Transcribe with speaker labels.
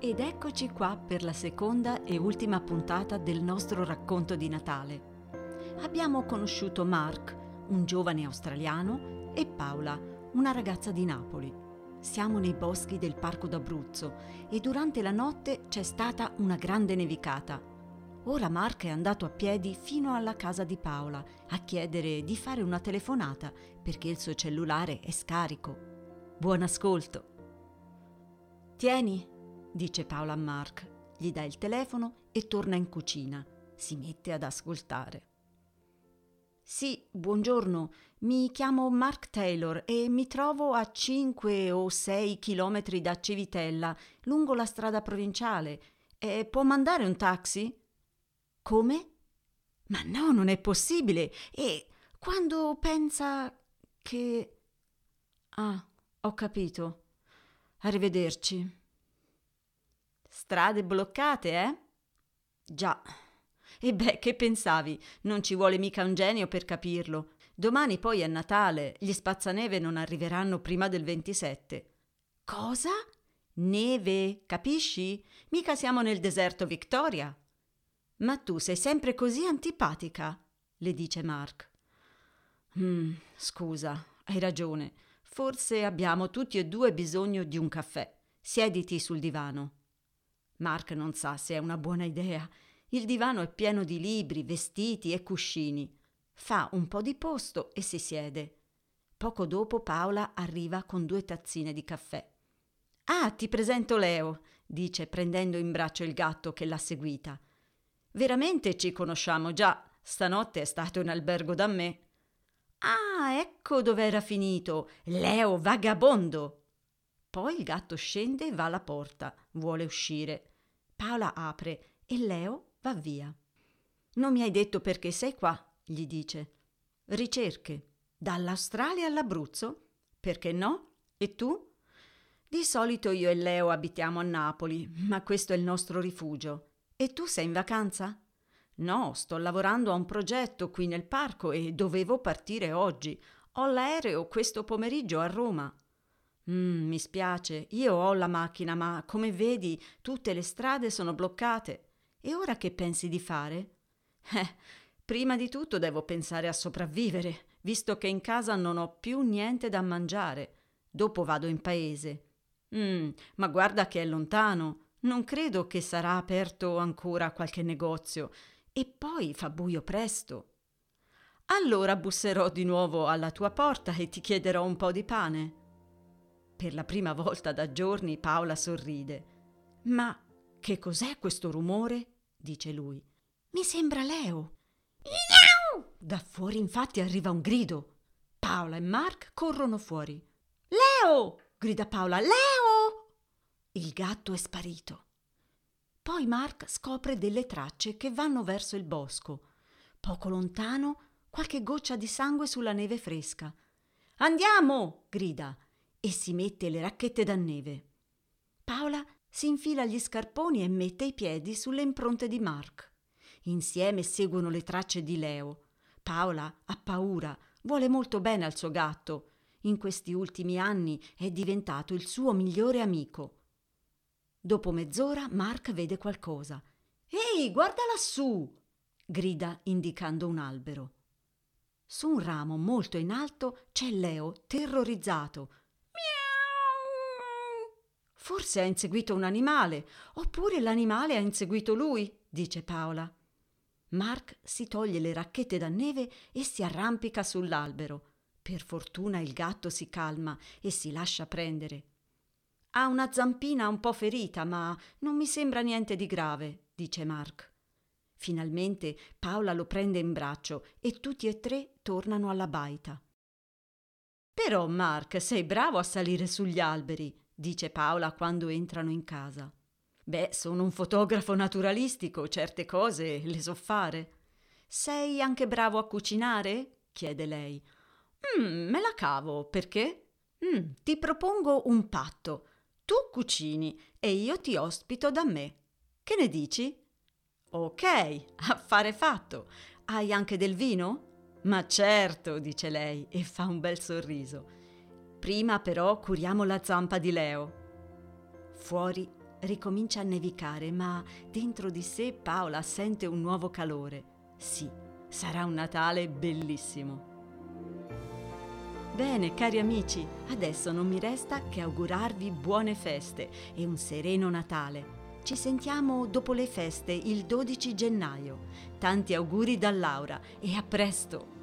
Speaker 1: Ed eccoci qua per la seconda e ultima puntata del nostro racconto di Natale. Abbiamo conosciuto Mark, un giovane australiano, e Paola, una ragazza di Napoli. Siamo nei boschi del Parco d'Abruzzo e durante la notte c'è stata una grande nevicata. Ora Mark è andato a piedi fino alla casa di Paola a chiedere di fare una telefonata perché il suo cellulare è scarico. Buon ascolto. Tieni, dice Paola a Mark, gli dà il telefono e torna in cucina. Si mette ad ascoltare. Sì, buongiorno, mi chiamo Mark Taylor e mi trovo a 5 o 6 chilometri da Civitella, lungo la strada provinciale. E può mandare un taxi? Come? Ma no, non è possibile. E quando pensa che... Ah, ho capito. Arrivederci. Strade bloccate, eh? Già. E beh, che pensavi? Non ci vuole mica un genio per capirlo. Domani poi è Natale, gli spazzaneve non arriveranno prima del 27. Cosa? Neve, capisci? Mica siamo nel deserto Victoria. Ma tu sei sempre così antipatica, le dice Mark. Mm, scusa, hai ragione. Forse abbiamo tutti e due bisogno di un caffè. Siediti sul divano. Mark non sa se è una buona idea. Il divano è pieno di libri, vestiti e cuscini. Fa un po' di posto e si siede. Poco dopo Paola arriva con due tazzine di caffè. Ah, ti presento Leo, dice prendendo in braccio il gatto che l'ha seguita. Veramente ci conosciamo già. Stanotte è stato in albergo da me. Ah, ecco dove era finito. Leo vagabondo. Poi il gatto scende e va alla porta. Vuole uscire. Paola apre e Leo va via. Non mi hai detto perché sei qua, gli dice. Ricerche. Dall'Australia all'Abruzzo? Perché no? E tu? Di solito io e Leo abitiamo a Napoli, ma questo è il nostro rifugio. E tu sei in vacanza? No, sto lavorando a un progetto qui nel parco e dovevo partire oggi. Ho l'aereo questo pomeriggio a Roma. Mm, mi spiace, io ho la macchina, ma come vedi tutte le strade sono bloccate. E ora che pensi di fare? Eh, prima di tutto devo pensare a sopravvivere, visto che in casa non ho più niente da mangiare. Dopo vado in paese. Mm, ma guarda che è lontano. Non credo che sarà aperto ancora qualche negozio. E poi fa buio presto. Allora busserò di nuovo alla tua porta e ti chiederò un po' di pane. Per la prima volta da giorni Paola sorride. Ma che cos'è questo rumore? dice lui. Mi sembra Leo. Miau! Da fuori infatti arriva un grido. Paola e Mark corrono fuori. Leo! grida Paola. Leo! Il gatto è sparito. Poi Mark scopre delle tracce che vanno verso il bosco. Poco lontano qualche goccia di sangue sulla neve fresca. Andiamo! grida e si mette le racchette da neve. Paola si infila gli scarponi e mette i piedi sulle impronte di Mark. Insieme seguono le tracce di Leo. Paola ha paura, vuole molto bene al suo gatto. In questi ultimi anni è diventato il suo migliore amico. Dopo mezz'ora Mark vede qualcosa. Ehi, guarda lassù! grida indicando un albero. Su un ramo molto in alto c'è Leo, terrorizzato, Forse ha inseguito un animale, oppure l'animale ha inseguito lui, dice Paola. Mark si toglie le racchette da neve e si arrampica sull'albero. Per fortuna il gatto si calma e si lascia prendere. Ha una zampina un po' ferita, ma non mi sembra niente di grave, dice Mark. Finalmente Paola lo prende in braccio e tutti e tre tornano alla baita. Però, Mark, sei bravo a salire sugli alberi, dice Paola quando entrano in casa. Beh, sono un fotografo naturalistico, certe cose le so fare. Sei anche bravo a cucinare? chiede lei. Mm, me la cavo, perché? Mm, ti propongo un patto. Tu cucini e io ti ospito da me. Che ne dici? Ok, affare fatto. Hai anche del vino? Ma certo, dice lei e fa un bel sorriso. Prima però curiamo la zampa di Leo. Fuori ricomincia a nevicare, ma dentro di sé Paola sente un nuovo calore. Sì, sarà un Natale bellissimo. Bene, cari amici, adesso non mi resta che augurarvi buone feste e un sereno Natale. Ci sentiamo dopo le feste il 12 gennaio. Tanti auguri da Laura e a presto!